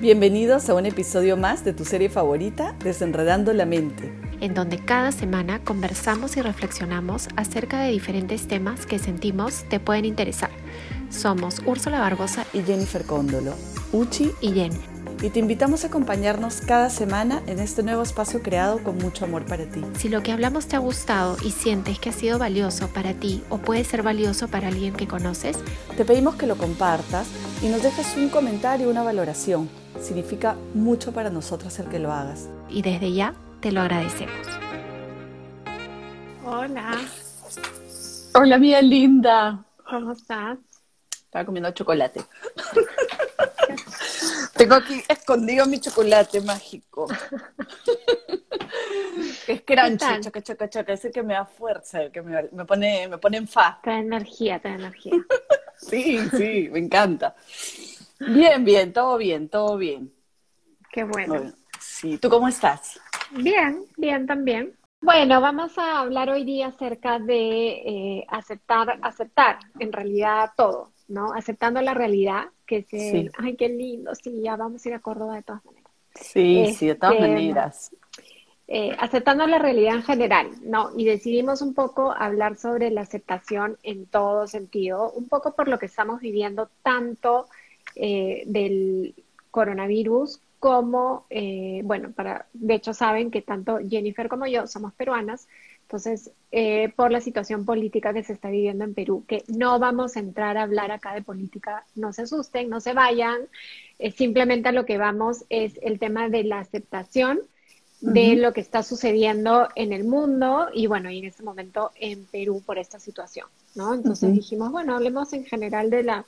Bienvenidos a un episodio más de tu serie favorita, Desenredando la Mente, en donde cada semana conversamos y reflexionamos acerca de diferentes temas que sentimos te pueden interesar. Somos Úrsula Barbosa y Jennifer Cóndolo, Uchi y Jen. Y te invitamos a acompañarnos cada semana en este nuevo espacio creado con mucho amor para ti. Si lo que hablamos te ha gustado y sientes que ha sido valioso para ti o puede ser valioso para alguien que conoces, te pedimos que lo compartas y nos dejes un comentario una valoración. Significa mucho para nosotros el que lo hagas. Y desde ya te lo agradecemos. Hola. Hola, mía linda. ¿Cómo estás? Estaba comiendo chocolate. Tengo aquí escondido mi chocolate mágico. es crunchy, choca, choca, choca. Ese que me da fuerza, que me, me, pone, me pone en fa. Te da energía, te da energía. sí, sí, me encanta. Bien, bien, todo bien, todo bien. Qué bueno. Sí, ¿tú cómo estás? Bien, bien también. Bueno, vamos a hablar hoy día acerca de eh, aceptar, aceptar en realidad todo, ¿no? Aceptando la realidad, que es el, ay, qué lindo, sí, ya vamos a ir a Córdoba de todas maneras. Sí, sí, de todas Este, maneras. eh, aceptando la realidad en general, ¿no? Y decidimos un poco hablar sobre la aceptación en todo sentido, un poco por lo que estamos viviendo tanto eh, del coronavirus como, eh, bueno, para, de hecho saben que tanto Jennifer como yo somos peruanas, entonces, eh, por la situación política que se está viviendo en Perú, que no vamos a entrar a hablar acá de política, no se asusten, no se vayan, eh, simplemente a lo que vamos es el tema de la aceptación de lo que está sucediendo en el mundo y bueno, y en este momento en Perú por esta situación, ¿no? Entonces dijimos, bueno, hablemos en general de la,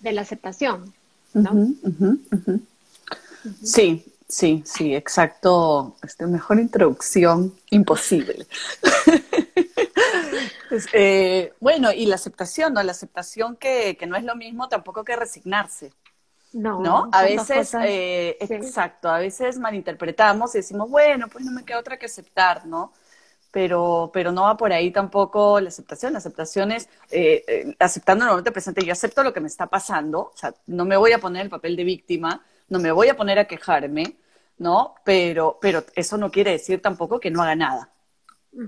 de la aceptación, ¿no? Ujú. Sí, sí, sí, exacto. Este, mejor introducción imposible. Es, eh, bueno, y la aceptación, ¿no? La aceptación que, que no es lo mismo tampoco que resignarse, No, ¿no? A veces, eh, sí. exacto, a veces malinterpretamos y decimos, bueno, pues no me queda otra que aceptar, ¿no? Pero, pero no va por ahí tampoco la aceptación. La aceptación es eh, eh, aceptando el momento presente. Yo acepto lo que me está pasando, o sea, no me voy a poner el papel de víctima, no me voy a poner a quejarme, ¿no? Pero, pero eso no quiere decir tampoco que no haga nada.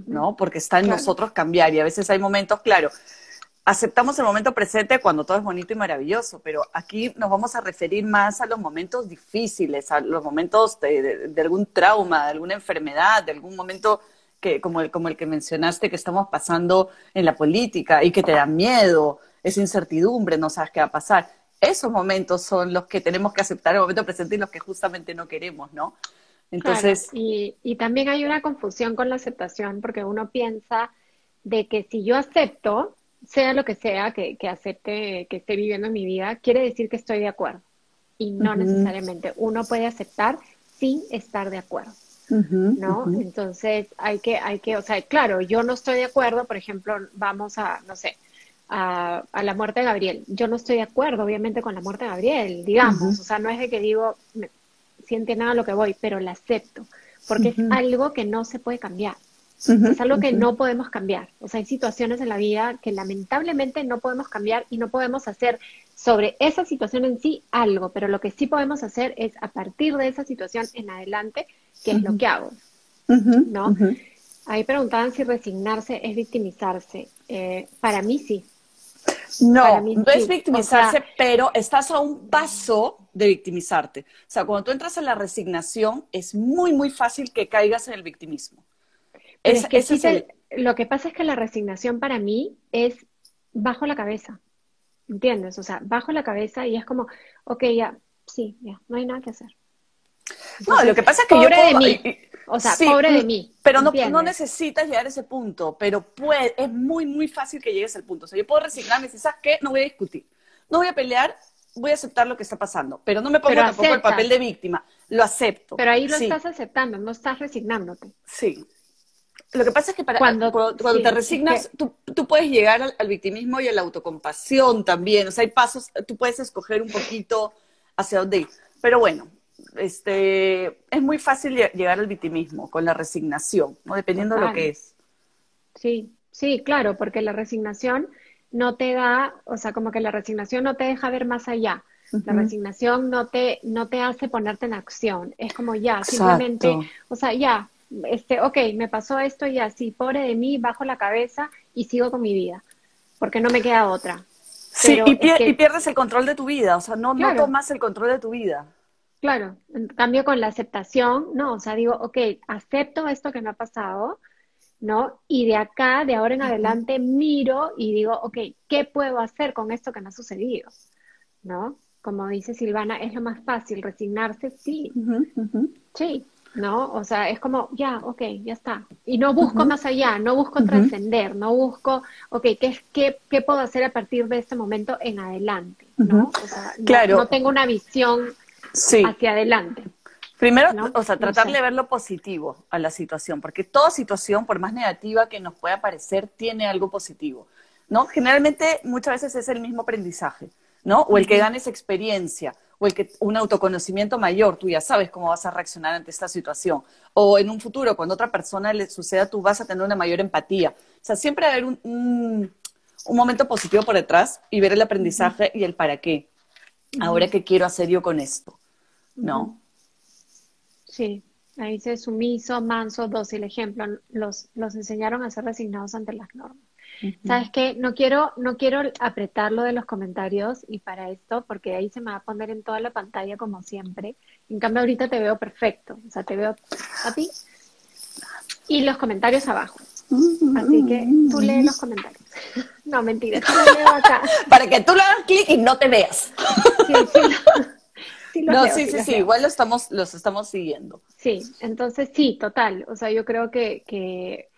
¿no? Porque está en Claro. nosotros cambiar y a veces hay momentos, claro, aceptamos el momento presente cuando todo es bonito y maravilloso, pero aquí nos vamos a referir más a los momentos difíciles, a los momentos de, de- de algún trauma, de alguna enfermedad, de algún momento que, como, el, como el que mencionaste que estamos pasando en la política y que te da miedo, esa incertidumbre, no sabes qué va a pasar. Esos momentos son los que tenemos que aceptar el momento presente y los que justamente no queremos, ¿no? Entonces, Claro, y, y también hay una confusión con la aceptación porque uno piensa de que si yo acepto, sea lo que sea que, que acepte, que esté viviendo en mi vida, quiere decir que estoy de acuerdo. Y no necesariamente. Uno puede aceptar sin estar de acuerdo, ¿no? Entonces hay que, hay que, o sea, claro, yo no estoy de acuerdo, por ejemplo, vamos a, no sé, a, a la muerte de Gabriel. Yo no estoy de acuerdo, obviamente, con la muerte de Gabriel, digamos. O sea, no es de que digo, me- sí entiendan a lo que voy, pero la acepto, porque es algo que no se puede cambiar. Es algo que no podemos cambiar. O sea, hay situaciones en la vida que lamentablemente no podemos cambiar y no podemos hacer sobre esa situación en sí algo, pero lo que sí podemos hacer es a partir de esa situación en adelante, ¿qué es lo que hago? ¿no? Ahí preguntaban si resignarse es victimizarse. Eh, para mí sí. No, mí no es victimizarse, O sea- pero estás a un paso de victimizarte. O sea, cuando tú entras en la resignación, es muy, muy fácil que caigas en el victimismo. Es- es que ese sí es el- te- lo que pasa es que la resignación para mí es bajo la cabeza. ¿Entiendes? O sea, bajo la cabeza y es como, ok, ya, sí, ya, no hay nada que hacer. No, lo que pasa es que yo puedo- de mí. O sea, sí, pobre de mm, mí. Pero no, no necesitas llegar a ese punto, pero puede, es muy, muy fácil que llegues al punto. O sea, yo puedo resignarme y decir, ¿sabes qué? No voy a discutir, no voy a pelear, voy a aceptar lo que está pasando, pero no me pongo Pero tampoco el aceptas. papel de víctima, lo acepto. Pero ahí lo Sí. estás aceptando, no estás resignándote. Sí. Lo que pasa es que para, Cuando- cuando, sí, te es resignas, que- tú, tú puedes llegar al, al victimismo y a la autocompasión también. O sea, hay pasos, tú puedes escoger un poquito hacia dónde ir. Pero bueno, este, es muy fácil lle- llegar al victimismo con la resignación, ¿no? Dependiendo de lo que es. Sí, sí, claro, porque la resignación no te da, o sea, como que la resignación no te deja ver más allá. La resignación no te, no te hace ponerte en acción. Es como ya, simplemente, o sea, ya, este, ok, me pasó esto y así, pobre de mí, bajo la cabeza y sigo con mi vida, porque no me queda otra. Sí, y, pierdes el control de tu vida, o sea, no, no tomas el control de tu vida. Claro, en cambio con la aceptación, no, o sea, digo, ok, acepto esto que me ha pasado, ¿no? Y de acá, de ahora en adelante, miro y digo, ok, ¿qué puedo hacer con esto que me ha sucedido? ¿No? Como dice Silvana, es lo más fácil, resignarse, sí, sí, ¿no? O sea, es como, ya, ok, ya está. Y no busco más allá, no busco trascender, no busco, ok, ¿qué, qué, ¿qué puedo hacer a partir de este momento en adelante? ¿no? O sea, claro. no, tengo una visión hacia adelante. Primero, o sea, tratar de ver lo positivo a la situación, porque toda situación, por más negativa que nos pueda parecer, tiene algo positivo, ¿no? Generalmente, muchas veces es el mismo aprendizaje, ¿no? O el que ganes experiencia, o el que un autoconocimiento mayor, tú ya sabes cómo vas a reaccionar ante esta situación. O en un futuro, cuando a otra persona le suceda, tú vas a tener una mayor empatía. O sea, siempre haber un, un, momento positivo por detrás y ver el aprendizaje y el para qué. Ahora, ¿qué quiero hacer yo con esto? ¿No? Sí, ahí dice sumiso, manso, dócil. Ejemplo, los, los enseñaron a ser resignados ante las normas. ¿Sabes qué? No quiero, no quiero apretar lo de los comentarios y para esto, porque ahí se me va a poner en toda la pantalla como siempre. En cambio, ahorita te veo perfecto. O sea, te veo a ti y los comentarios abajo. Así que tú lees los comentarios. No, mentira, leo acá. Para que tú le hagas clic y no te veas. Sí, sí no, sí, sí, sí, igual lo estamos, los estamos siguiendo. Sí, entonces sí, total. O sea, yo creo que, que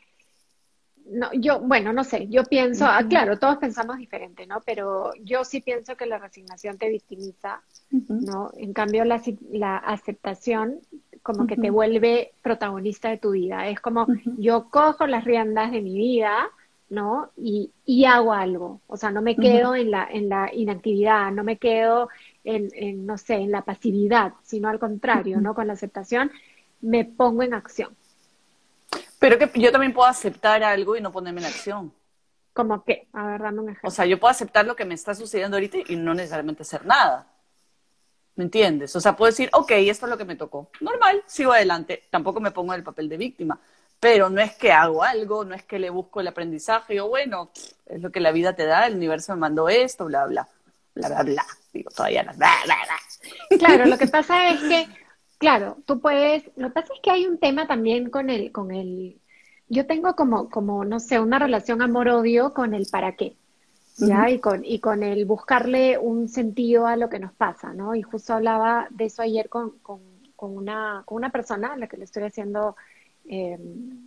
no, yo, bueno, no sé, yo pienso, ah, claro, todos pensamos diferente, ¿no? Pero yo sí pienso que la resignación te victimiza, ¿no? En cambio, la, la aceptación como que te vuelve protagonista de tu vida. Es como yo cojo las riendas de mi vida, ¿no? Y, y hago algo. O sea, no me quedo en, la, en la inactividad, no me quedo en, no sé, en la pasividad, sino al contrario, ¿no? Con la aceptación, me pongo en acción. Pero que yo también puedo aceptar algo y no ponerme en acción. ¿Cómo qué? A ver, dame un ejemplo. O sea, yo puedo aceptar lo que me está sucediendo ahorita y no necesariamente hacer nada. ¿Me entiendes? O sea, puedo decir, ok, esto es lo que me tocó. Normal, sigo adelante. Tampoco me pongo en el papel de víctima. Pero no es que hago algo, no es que le busco el aprendizaje. o bueno, es lo que la vida te da, el universo me mandó esto, bla, bla bla, bla, bla. Digo, todavía no. Bla, bla, bla. Claro, lo que pasa es que, claro, tú puedes, lo que pasa es que hay un tema también con el, con el, yo tengo como, como, no sé, una relación amor-odio con el para qué. ¿ya? y, con, y con el buscarle un sentido a lo que nos pasa, ¿no? Y justo hablaba de eso ayer con, con, con una, con una persona a la que le estoy haciendo, eh,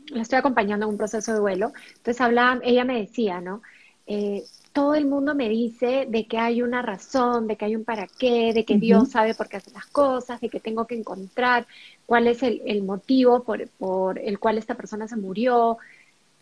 la estoy acompañando en un proceso de duelo. Entonces hablaba, ella me decía, ¿no? Eh, todo el mundo me dice de que hay una razón, de que hay un para qué, de que Dios sabe por qué hace las cosas, de que tengo que encontrar cuál es el, motivo por, por, el cual esta persona se murió.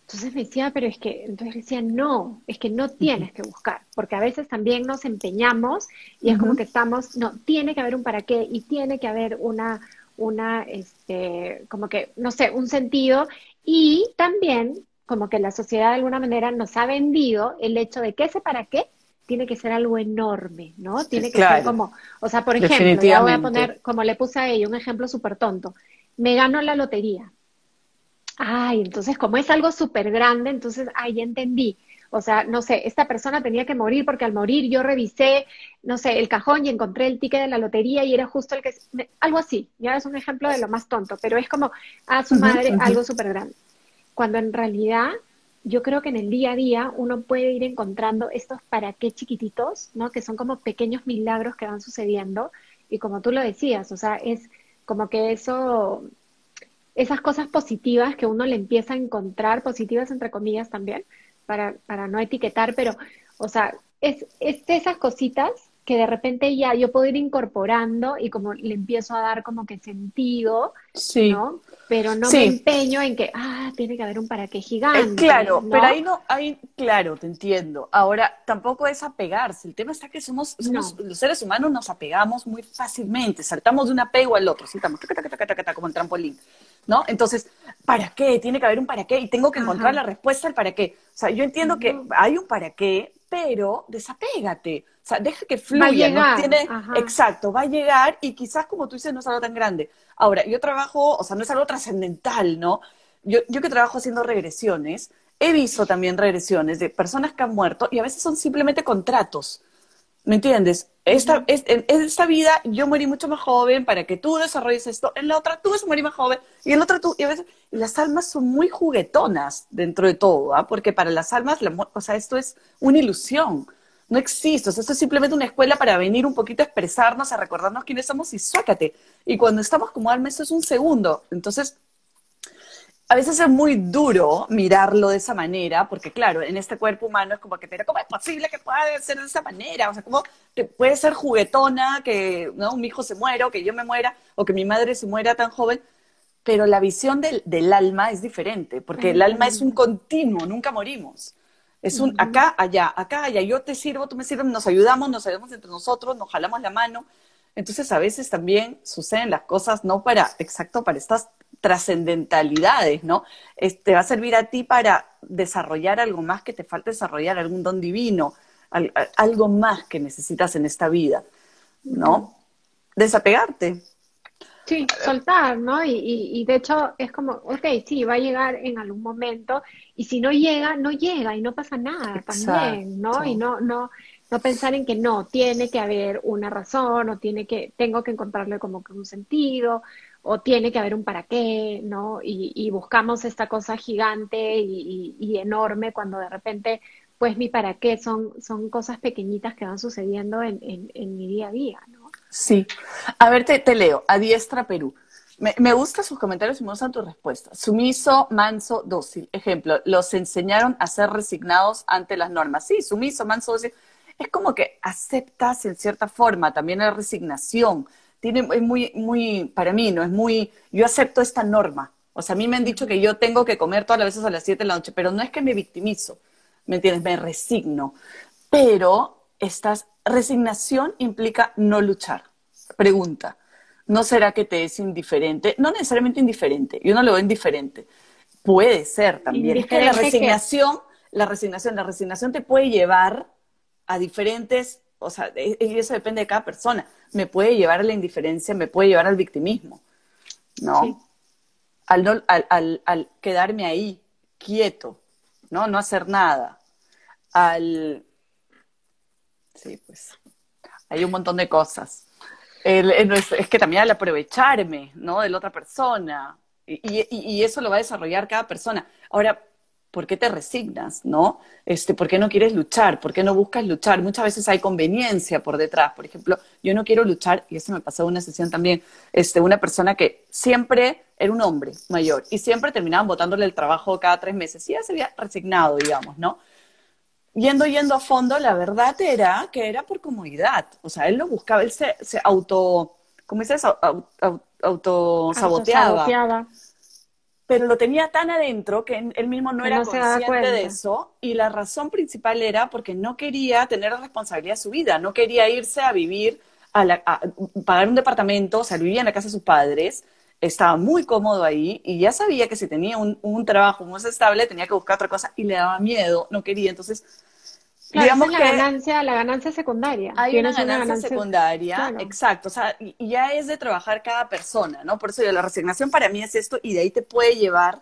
Entonces me decía, pero es que, entonces decía, no, es que no tienes que buscar, porque a veces también nos empeñamos y es como que estamos, no, tiene que haber un para qué y tiene que haber una, una, este, como que, no sé, un sentido y también como que la sociedad de alguna manera nos ha vendido el hecho de que ese para qué tiene que ser algo enorme, ¿no? Tiene que ser como, o sea, por ejemplo, ya voy a poner, como le puse a ella, un ejemplo súper tonto. Me gano la lotería. Ay, entonces como es algo súper grande, entonces, ay, ya entendí. O sea, no sé, esta persona tenía que morir porque al morir yo revisé, no sé, el cajón y encontré el ticket de la lotería y era justo el que... Algo así, ya es un ejemplo de lo más tonto, pero es como a su madre algo súper grande cuando en realidad yo creo que en el día a día uno puede ir encontrando estos para qué chiquititos, ¿no? Que son como pequeños milagros que van sucediendo y como tú lo decías, o sea, es como que eso, esas cosas positivas que uno le empieza a encontrar, positivas entre comillas también, para, para no etiquetar, pero, o sea, es, es esas cositas que de repente ya yo puedo ir incorporando y como le empiezo a dar como que sentido, sí. ¿no? Pero no me empeño en que, ah, tiene que haber un para qué gigante. claro, pero ahí no, ahí, claro, te entiendo. Ahora, tampoco es apegarse. El tema está que somos, los seres humanos nos apegamos muy fácilmente, saltamos de un apego al otro, saltamos como el trampolín, ¿no? Entonces, ¿para qué? Tiene que haber un para qué y tengo que encontrar la respuesta al para qué. O sea, yo entiendo que hay un para qué, pero desapégate. O sea, deja que fluya. ¿no? Tiene, exacto, va a llegar y quizás, como tú dices, no es algo tan grande. Ahora, yo trabajo, o sea, no es algo trascendental, ¿no? Yo, yo que trabajo haciendo regresiones, he visto también regresiones de personas que han muerto y a veces son simplemente contratos. ¿Me entiendes? Esta, en esta vida yo morí mucho más joven para que tú desarrolles esto, en la otra tú vas a morir más joven y en la otra tú, y a veces las almas son muy juguetonas dentro de todo, ¿ah? porque para las almas, o sea, esto es una ilusión, no existe, o sea, esto es simplemente una escuela para venir un poquito a expresarnos, a recordarnos quiénes somos y suácate. Y cuando estamos como alma, esto es un segundo, entonces a veces es muy duro mirarlo de esa manera, porque claro, en este cuerpo humano es como que, pero ¿cómo es posible que pueda ser de esa manera? O sea, ¿cómo puede ser juguetona que ¿no? mi hijo se muera o que yo me muera o que mi madre se muera tan joven? Pero la visión del, del alma es diferente, porque el alma es un continuo, nunca morimos. Es un acá, allá, acá, allá, yo te sirvo, tú me sirves, nos ayudamos, nos ayudamos entre nosotros, nos jalamos la mano. Entonces a veces también suceden las cosas no para, exacto, para estas trascendentalidades, ¿no? Te va a servir a ti para desarrollar algo más que te falta desarrollar, algún don divino, algo más que necesitas en esta vida, ¿no? Desapegarte. Sí, soltar, ¿no? Y, y, de hecho es como, ok, sí, va a llegar en algún momento, y si no llega, no llega y no pasa nada también, ¿no? Y no, no, no pensar en que no, tiene que haber una razón, o tiene que, tengo que encontrarle como que un sentido, o tiene que haber un para qué, ¿no? Y, buscamos esta cosa gigante y, enorme cuando de repente, pues mi para qué son, son cosas pequeñitas que van sucediendo en, mi día a día, ¿no? Sí. A ver, te, leo. A diestra Perú. Me, me gustan sus comentarios y me gustan tus respuestas. Sumiso, manso, dócil. Ejemplo, los enseñaron a ser resignados ante las normas. Sí, sumiso, manso, dócil. Es como que aceptas en cierta forma también la resignación tiene, es muy, muy, para mí, ¿no? Es muy, yo acepto esta norma. O sea, a mí me han dicho que yo tengo que comer todas las veces a las 7 de la noche, pero no es que me victimizo, ¿me entiendes? Me resigno. Pero esta resignación implica no luchar. Pregunta, ¿no será que te es indiferente? No necesariamente indiferente, yo no lo veo indiferente. Puede ser también. Es que la resignación, la resignación, la resignación te puede llevar a diferentes o sea, e, y eso depende de cada persona. Me puede llevar a la indiferencia, me puede llevar al victimismo, ¿no? Al, al, al, quedarme ahí, quieto, ¿no? No hacer nada. Al... Sí, pues, hay un montón de cosas. es, que también al aprovecharme, ¿no? De la otra persona. Y, y, eso lo va a desarrollar cada persona. Ahora, ¿por qué te resignas, no? Este, ¿Por qué no quieres luchar? ¿Por qué no buscas luchar? Muchas veces hay conveniencia por detrás. Por ejemplo, yo no quiero luchar, y eso me pasó en una sesión también, este, una persona que siempre era un hombre mayor y siempre terminaban botándole el trabajo cada tres meses y ya se había resignado, digamos, ¿no? Yendo, yendo a fondo, la verdad era que era por comodidad. O sea, él lo buscaba, él se, se auto, ¿cómo dices? Auto, saboteaba pero lo tenía tan adentro que él mismo no, era consciente de eso y la razón principal era porque no quería tener responsabilidad de su vida, no quería irse a vivir, a, pagar un departamento, o sea, vivía en la casa de sus padres, estaba muy cómodo ahí y ya sabía que si tenía un, un trabajo más estable tenía que buscar otra cosa y le daba miedo, no quería, entonces digamos la ganancia, la ganancia secundaria. Hay una ganancia, secundaria, exacto. O sea, y, ya es de trabajar cada persona, ¿no? Por eso yo, la resignación para mí es esto y de ahí te puede llevar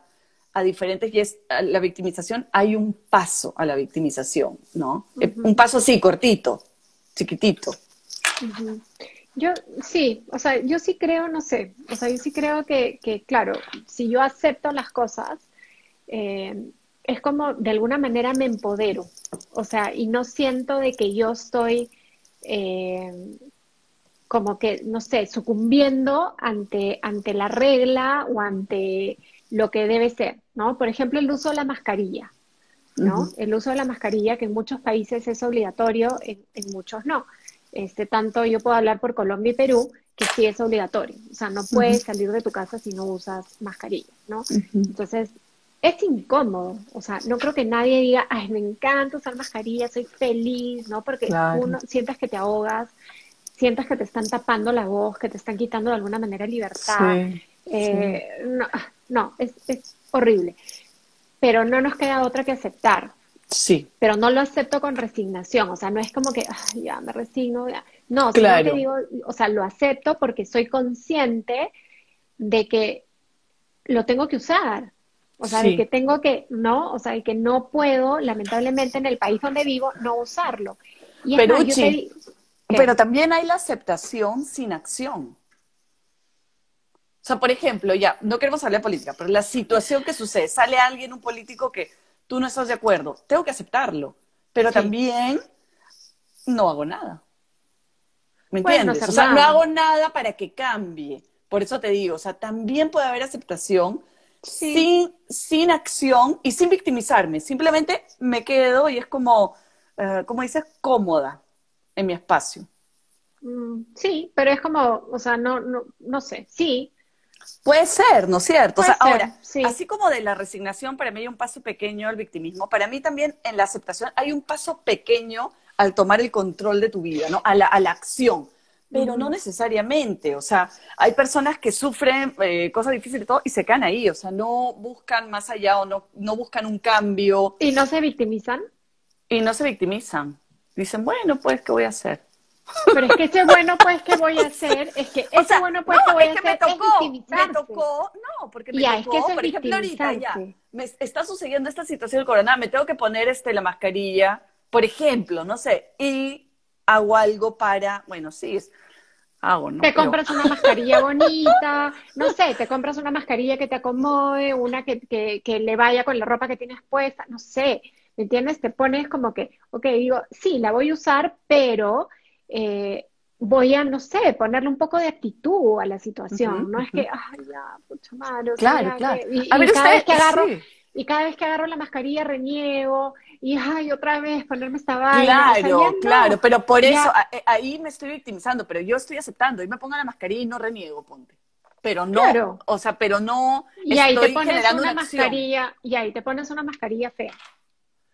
a diferentes, y es la victimización, hay un paso a la victimización, ¿no? Eh, un paso así, cortito, chiquitito. Yo sí, o sea, yo sí creo, no sé, o sea, yo sí creo que, que claro, si yo acepto las cosas, eh, es como de alguna manera me empodero, o sea, y no siento de que yo estoy eh, como que, no sé, sucumbiendo ante, ante la regla o ante lo que debe ser, ¿no? Por ejemplo, el uso de la mascarilla, ¿no? El uso de la mascarilla que en muchos países es obligatorio, en, muchos no. Este, tanto yo puedo hablar por Colombia y Perú, que sí es obligatorio. O sea, no puedes salir de tu casa si no usas mascarilla, ¿no? Entonces, es incómodo, o sea, no creo que nadie diga, ay, me encanta usar mascarilla, soy feliz, ¿no? Porque uno sientes que te ahogas, sientes que te están tapando la voz, que te están quitando de alguna manera libertad. Eh, no, no es, es, horrible. Pero no nos queda otra que aceptar. Sí. Pero no lo acepto con resignación, o sea, no es como que, ya me resigno, ya. No, claro. sino que digo, o sea, lo acepto porque soy consciente de que lo tengo que usar. O sea, de que tengo que, ¿no? O sea, de que no puedo, lamentablemente, en el país donde vivo, no usarlo. Y pero, pero también hay la aceptación sin acción. O sea, por ejemplo, ya, no queremos hablar de política, pero la situación que sucede, sale alguien, un político que tú no estás de acuerdo, tengo que aceptarlo, pero también no hago nada. ¿Me entiendes? o sea, no hago nada para que cambie. Por eso te digo, o sea, también puede haber aceptación sin, sin acción y sin victimizarme. Simplemente me quedo y es como, uh, como dices, cómoda en mi espacio. Mm, sí, pero es como, o sea, no, no, no sé, sí. Puede ser, ¿no es cierto? o sea, ahora, así como de la resignación, para mí hay un paso pequeño al victimismo, para mí también en la aceptación hay un paso pequeño al tomar el control de tu vida, ¿no? A la, a la acción pero no necesariamente, o sea, hay personas que sufren eh, cosas difíciles y todo y se quedan ahí, o sea, no buscan más allá o no, no buscan un cambio. ¿Y no se victimizan? Y no se victimizan. Dicen, bueno, pues, ¿qué voy a hacer? Pero es que ese bueno, pues, ¿qué voy a hacer? Es que ese bueno, pues, ¿qué voy a hacer? Me tocó, me tocó, no, porque me ya, tocó, es que por ejemplo, ahorita ya, me está sucediendo esta situación del corona, me tengo que poner este, la mascarilla, por ejemplo, no sé, y hago algo para, bueno, sí, es, hago, ¿no? Te compras una mascarilla bonita, no sé, te compras una mascarilla que te acomode, una que, que, que, le vaya con la ropa que tienes puesta, no sé, ¿me entiendes? Te pones como que, ok, digo, sí, la voy a usar, pero eh, voy a, no sé, ponerle un poco de actitud a la situación, no es que, ay, ya, pucha madre, claro, claro. y, a ver, cada vez que agarro... Y cada vez que agarro la mascarilla reniego, y ay, otra vez ponerme esta vaina. Claro, claro, pero por eso eh, ahí me estoy victimizando, pero yo estoy aceptando, y me pongo la mascarilla y no reniego, ponte. Pero no, o sea, pero no y ahí te pones una, mascarilla, y ahí te pones una mascarilla fea.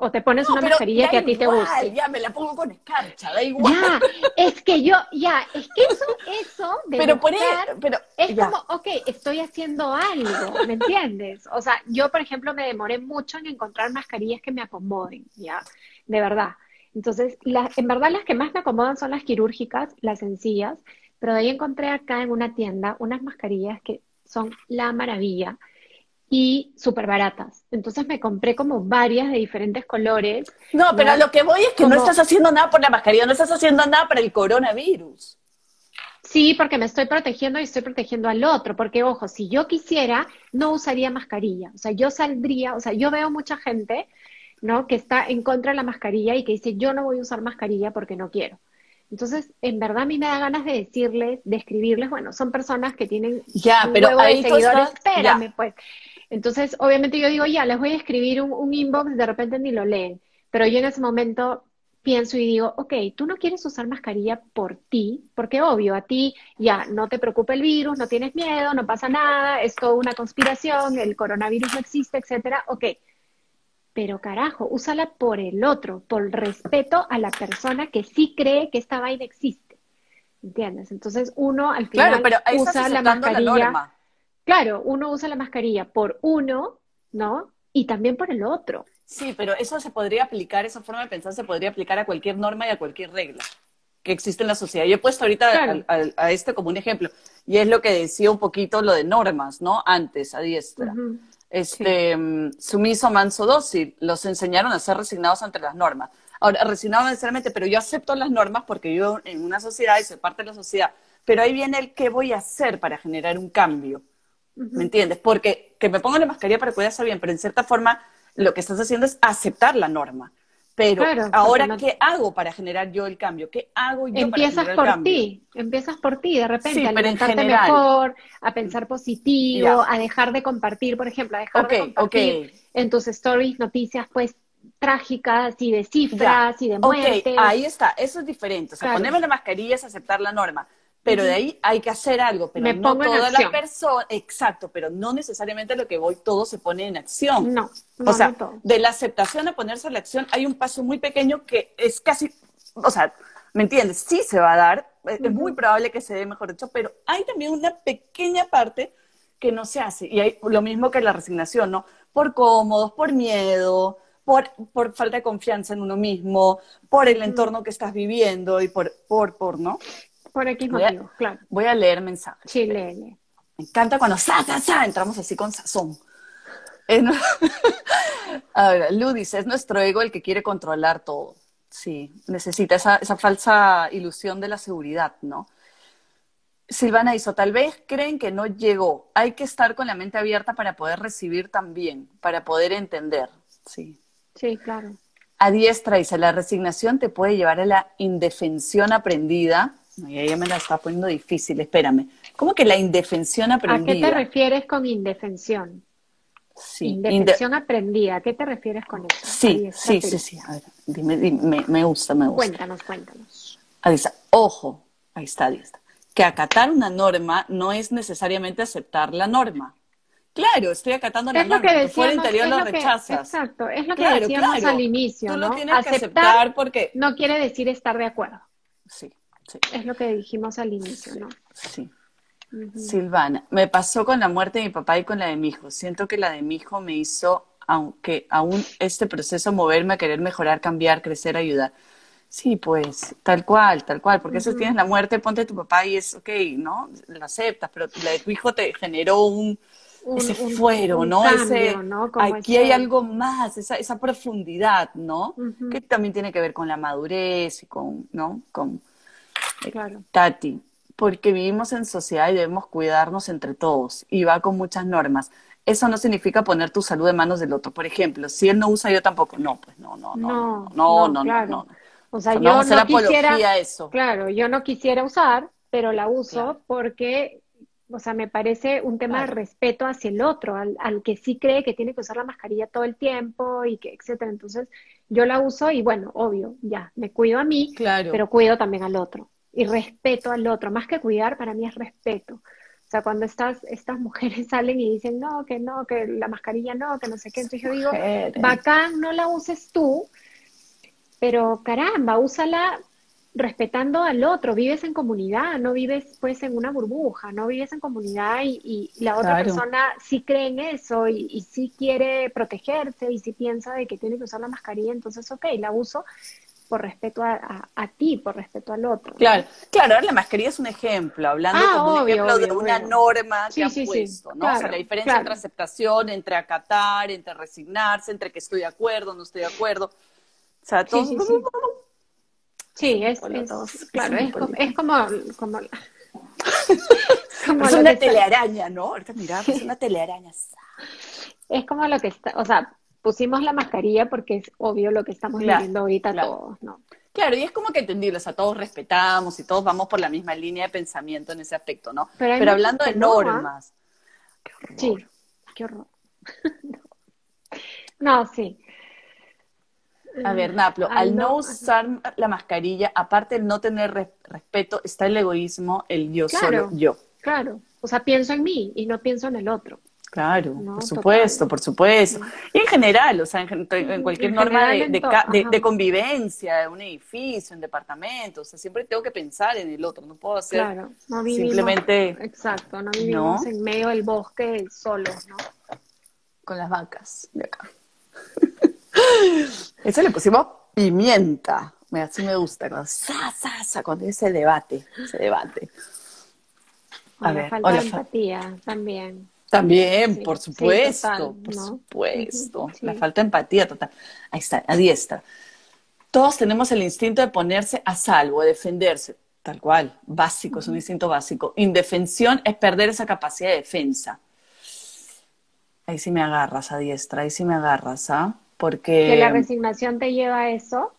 O te pones una mascarilla que a ti te guste. Ya, me la pongo con escarcha, da igual. Ya, es que yo, ya, es que eso, eso de pero por pero, es como, ok, estoy haciendo algo, ¿me entiendes? O sea, yo, por ejemplo, me demoré mucho en encontrar mascarillas que me acomoden, ya, de verdad. Entonces, en verdad las que más me acomodan son las quirúrgicas, las sencillas, pero de ahí encontré acá en una tienda unas mascarillas que son la maravilla y súper baratas. Entonces me compré como varias de diferentes colores. No, pero lo que voy es que no estás haciendo nada por la mascarilla, no estás haciendo nada para el coronavirus. Sí, porque me estoy protegiendo y estoy protegiendo al otro, porque ojo, si yo quisiera, no usaría mascarilla. O sea, yo saldría, o sea, yo veo mucha gente, ¿no? Que está en contra de la mascarilla y que dice, yo no voy a usar mascarilla porque no quiero. Entonces, en verdad a mí me da ganas de decirles, de escribirles, bueno, son personas que tienen ya, pero huevo de seguidores, espérame, pues. Entonces, obviamente yo digo, ya, les voy a escribir un, inbox, de repente ni lo leen. Pero yo en ese momento pienso y digo, ok, tú no quieres usar mascarilla por ti, porque obvio, a ti ya no te preocupa el virus, no tienes miedo, no pasa nada, es toda una conspiración, el coronavirus no existe, etcétera, ok. Pero carajo, úsala por el otro, por respeto a la persona que sí cree que esta vaina existe. ¿Entiendes? Entonces uno al final usa la mascarilla. Claro, uno usa la mascarilla por uno, ¿no? Y también por el otro. Sí, pero eso se podría aplicar, esa forma de pensar se podría aplicar a cualquier norma y a cualquier regla que existe en la sociedad. Yo he puesto ahorita a, este como un ejemplo, y es lo que decía un poquito lo de normas, ¿no? Antes, a diestra. Este, mm, sumiso, manso, dócil, los enseñaron a ser resignados ante las normas. Ahora, resignados necesariamente, pero yo acepto las normas porque yo en una sociedad y soy parte de la sociedad. Pero ahí viene el qué voy a hacer para generar un cambio. ¿Me entiendes? Porque que me ponga la mascarilla para estar bien, pero en cierta forma lo que estás haciendo es aceptar la norma. Pero ahora, ¿qué hago para generar yo el cambio? ¿Qué hago yo Empiezas para generar por ti, empiezas por ti, de repente, a alimentarte mejor, a pensar positivo, a dejar de compartir, por ejemplo, a dejar de compartir en tus stories noticias, pues, trágicas y de cifras y de muertes. ahí está, eso es diferente. O sea, ponerme la mascarilla es aceptar la norma pero de ahí hay que hacer algo, pero no toda la persona, exacto, pero no necesariamente lo que voy todo se pone en acción. No, o sea, de la aceptación a ponerse a la acción hay un paso muy pequeño que es casi, o sea, ¿me entiendes? Sí se va a dar, es muy probable que se dé mejor hecho, pero hay también una pequeña parte que no se hace y hay lo mismo que la resignación, ¿no? Por cómodos, por miedo, por, por falta de confianza en uno mismo, por el entorno que estás viviendo y por, por, por, ¿no? Por X Voy a- motivos, claro. Voy a leer mensajes. Sí, lee, lee. Me encanta cuando sa, sa, sa, entramos así con sazón. A ver, Lu dice, es nuestro ego el que quiere controlar todo. Sí, necesita esa, esa falsa ilusión de la seguridad, ¿no? Silvana hizo, tal vez creen que no llegó. Hay que estar con la mente abierta para poder recibir también, para poder entender. Sí. Sí, claro. A diestra dice, la resignación te puede llevar a la indefensión aprendida. No, y ella me la está poniendo difícil, espérame. ¿Cómo que la indefensión ¿A aprendida? qué te refieres con indefensión? Sí, inde- Indefensión aprendida. ¿A qué te refieres con eso? sí, sí, sí, sí. A ver, dime, dime, me, me gusta, me gusta. Cuéntanos, cuéntanos. Ahí está, ojo, ahí está, ahí está. Que acatar una norma no es necesariamente aceptar la norma. Claro, estoy acatando la Es lo norma, que fuera interior lo lo que- rechazas. exacto, es lo que Claro, decíamos claro. al inicio, Tú ¿no? lo tienes que aceptar porque... no quiere decir estar de acuerdo. Sí, sí, Es lo que dijimos al inicio, ¿no? sí. Silvana, me pasó con la muerte de mi papá y con la de mi hijo. Siento que la de mi hijo me hizo, aunque aún este proceso, moverme a querer mejorar, cambiar, crecer, ayudar. Sí, pues, tal cual, tal cual, porque eso tienes la muerte, ponte tu papá y es ok, ¿no? Lo aceptas, pero la de tu hijo te generó un, Un- ese fuero, un ¿no? cambio, ese, aquí hay algo más, esa, esa profundidad, ¿no? Que también tiene que ver con la madurez y con, ¿no? Con, Claro. Tati, porque vivimos en sociedad y debemos cuidarnos entre todos y va con muchas normas. Eso no significa poner tu salud en manos del otro. Por ejemplo, si él no usa, yo tampoco. No, pues no, no, no, no, no, no, claro. no, no. O sea, O sea, no yo vamos no quisiera, a eso. claro, yo no quisiera usar, pero la uso Claro. porque, o sea, me parece un tema de respeto hacia el otro, al, al que sí cree que tiene que usar la mascarilla todo el tiempo y que, etcétera. Entonces, yo la uso y bueno, obvio, ya, me cuido a mí, Claro. pero cuido también al otro y respeto al otro. Más que cuidar, para mí es respeto. O sea, cuando estas, estas mujeres salen y dicen, no, que no, que la mascarilla no, que no sé qué, entonces yo digo, bacán, no la uses tú, pero caramba, úsala respetando al otro. Vives en comunidad, no vives pues en una burbuja, no vives en comunidad y, y la otra Claro. persona sí cree en eso y, y sí quiere protegerse y sí piensa de que tiene que usar la mascarilla, entonces ok, la uso por respeto a, a- a ti, por respeto al otro. ¿no? Claro, claro, ahora la mascarilla es un ejemplo, hablando Ah, como un obvio, ejemplo de una obvio. norma que Sí, han sí, sí, puesto, ¿no? o sea, claro, la diferencia claro. entre aceptación, entre acatar, entre resignarse, entre que estoy de acuerdo, no estoy de acuerdo. O sea, todo. Sí, es, es- todos. claro, Es como, es como, como, como Es una que está- telearaña, ¿no? Ahorita mira, es una telearaña. Es como lo que está, o sea, pusimos la mascarilla porque es obvio lo que estamos Claro, viviendo ahorita claro. todos, ¿no? Claro, y es como que entendible, o sea, todos respetamos y todos vamos por la misma línea de pensamiento en ese aspecto, ¿no? Pero hablando de ¿ah? normas. Sí, qué horror. No, sí. A ver, Naplo, Al al no no- usar la mascarilla, aparte de no tener res- respeto, está el egoísmo, el yo Claro. solo yo. Claro, o sea, pienso en mí y no pienso en el otro. Claro, No, por supuesto, total. por supuesto. Y en general, o sea, en, cualquier En norma de, de de- convivencia, de un edificio, en departamento, o sea, siempre tengo que pensar en el otro, no puedo hacer Claro, no vivimos, simplemente exacto, no vivimos ¿No? en medio del bosque solos, ¿no? con las vacas de acá. Eso le pusimos pimienta. Mira, así me gusta. Cuando, sa, sa, sa, cuando ese debate, ese debate. A ver, falta de empatía también. También, Sí, por sí, supuesto, total, por ¿no? supuesto. Sí. La falta de empatía total. Ahí está, a diestra. Todos tenemos el instinto de ponerse a salvo, de defenderse. Tal cual, básico, es un instinto básico. Indefensión es perder esa capacidad de defensa. Ahí sí me agarras a diestra, ahí sí me agarras, ¿ah? Porque... Que la resignación te lleva a eso.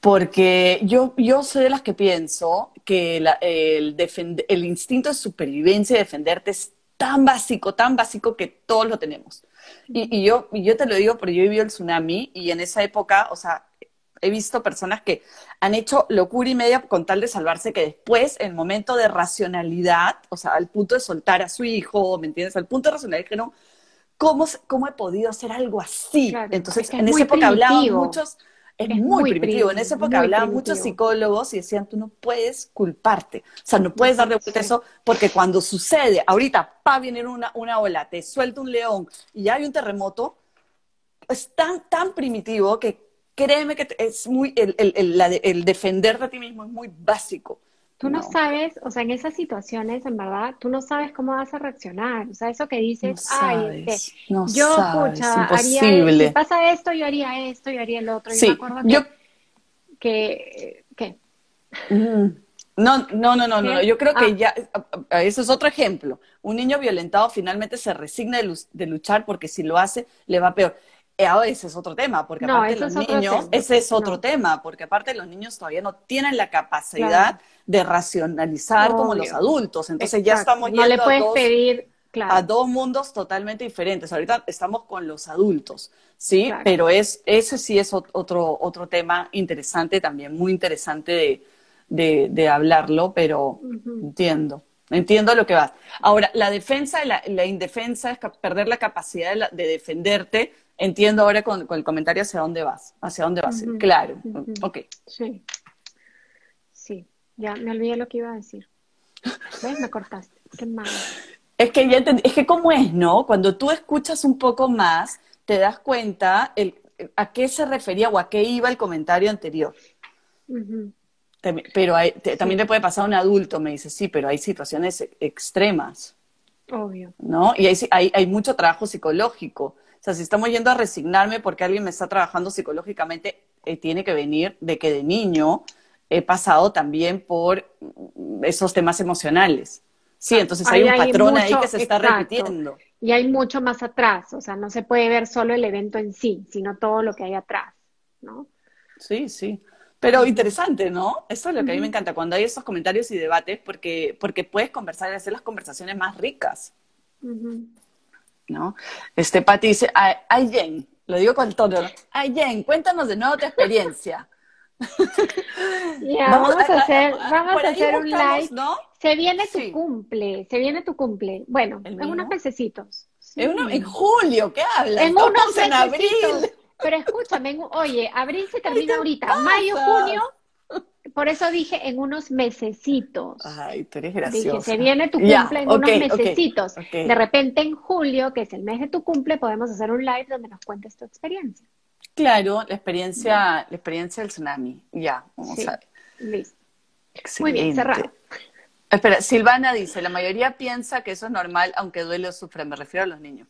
Porque yo, yo soy de las que pienso que la- el, defend- el instinto de supervivencia y defenderte es tan básico, tan básico que todos lo tenemos. Y, y yo, y yo te lo digo porque yo viví el tsunami y en esa época, o sea, he visto personas que han hecho locura y media con tal de salvarse que después, en el momento de racionalidad, o sea, al punto de soltar a su hijo, ¿me entiendes? Al punto de racionalidad dijeron, ¿cómo, cómo he podido hacer algo así? Claro, Entonces, es que es en esa época hablaban muchos, es, Es muy, muy primitivo. En esa época hablaban primitivo. muchos psicólogos y decían, tú no puedes culparte. O sea, no puedes darle vuelta a Sí. eso porque cuando sucede, ahorita, pa, viene una, una ola, te suelta un león y hay un terremoto, es tan, tan primitivo que créeme que es muy, el, el, el, defenderte a ti mismo es muy básico. Tú no. sabes, o sea, en esas situaciones, en verdad, tú no sabes cómo vas a reaccionar. O sea, eso que dices, ay, este, yo, pucha, haría, si pasa esto, yo haría esto, yo haría el otro. Sí, yo que, ¿qué? Mm. No, no, no, no, no, yo creo que ah. ya, eso es otro ejemplo. Un niño violentado finalmente se resigna de, luchar porque si lo hace, le va peor. Eh, ese es otro tema, porque aparte los niños, ese es otro tema, porque aparte los niños todavía no tienen la capacidad de racionalizar como los adultos. Entonces ya estamos yendo no le puedes pedir a dos mundos totalmente diferentes. Ahorita estamos con los adultos, ¿sí? Pero es, ese sí es otro, otro tema interesante también, muy interesante de, hablarlo, pero entiendo. Entiendo lo que vas. Ahora, la defensa y la, indefensa es perder la capacidad de, defenderte. Entiendo ahora con, el comentario hacia dónde vas. Hacia dónde vas. Claro. Ok. Sí. Sí. Ya me olvidé lo que iba a decir. ¿Ves? Me cortaste. Qué malo. Es que ya entendí, es que cómo es, ¿no? Cuando tú escuchas un poco más, te das cuenta el, a qué se refería o a qué iba el comentario anterior. Pero también te puede pasar a un adulto, me dice, sí, pero hay situaciones extremas. Obvio. ¿No? Y hay, hay, hay mucho trabajo psicológico. O sea, si estamos yendo a resignarme porque alguien me está trabajando psicológicamente, eh, tiene que venir de que de niño he pasado también por esos temas emocionales. Sí, entonces hay, un patrón ahí que se está repitiendo. Y hay mucho más atrás, o sea, no se puede ver solo el evento en sí, sino todo lo que hay atrás, ¿no? Sí, sí. Pero interesante, ¿no? Eso es lo que a mí me encanta, cuando hay esos comentarios y debates, porque, porque puedes conversar y hacer las conversaciones más ricas. ¿No? Este, Pati dice, ay, Jen, lo digo con todo, ay, Jen, cuéntanos de nuevo tu experiencia. Vamos, a, hacer, vamos a hacer un live. ¿no? Se viene tu cumple, se viene tu cumple. Bueno, en unos mesecitos. En, julio, ¿qué hablas? En unos en abril. Pero escúchame, oye, abril se termina ahorita, mayo, junio, por eso dije en unos mesecitos. Ay, tú eres graciosa. Dije, se viene tu cumple en unos mesecitos. De repente en julio, que es el mes de tu cumple, podemos hacer un live donde nos cuentes tu experiencia. Claro, la experiencia, la experiencia del tsunami. Ya, vamos a ver. Listo. Muy bien, cerrado. Espera, Silvana dice, la mayoría piensa que eso es normal, aunque duele o sufre. Me refiero a los niños.